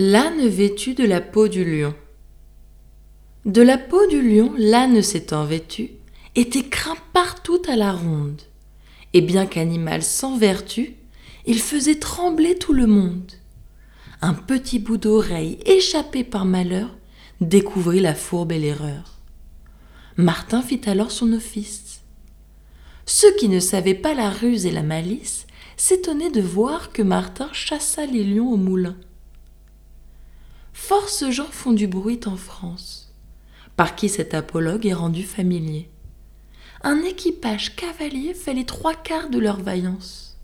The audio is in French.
L'âne vêtu de la peau du lion. De la peau du lion, l'âne s'étant vêtu, était craint partout à la ronde. Et bien qu'animal sans vertu, il faisait trembler tout le monde. Un petit bout d'oreille échappé par malheur découvrit la fourbe et l'erreur. Martin fit alors son office. Ceux qui ne savaient pas la ruse et la malice s'étonnaient de voir que Martin chassa les lions au moulin force gens font du bruit en France, par qui cet apologue est rendu familier. Un équipage cavalier fait les trois quarts de leur vaillance.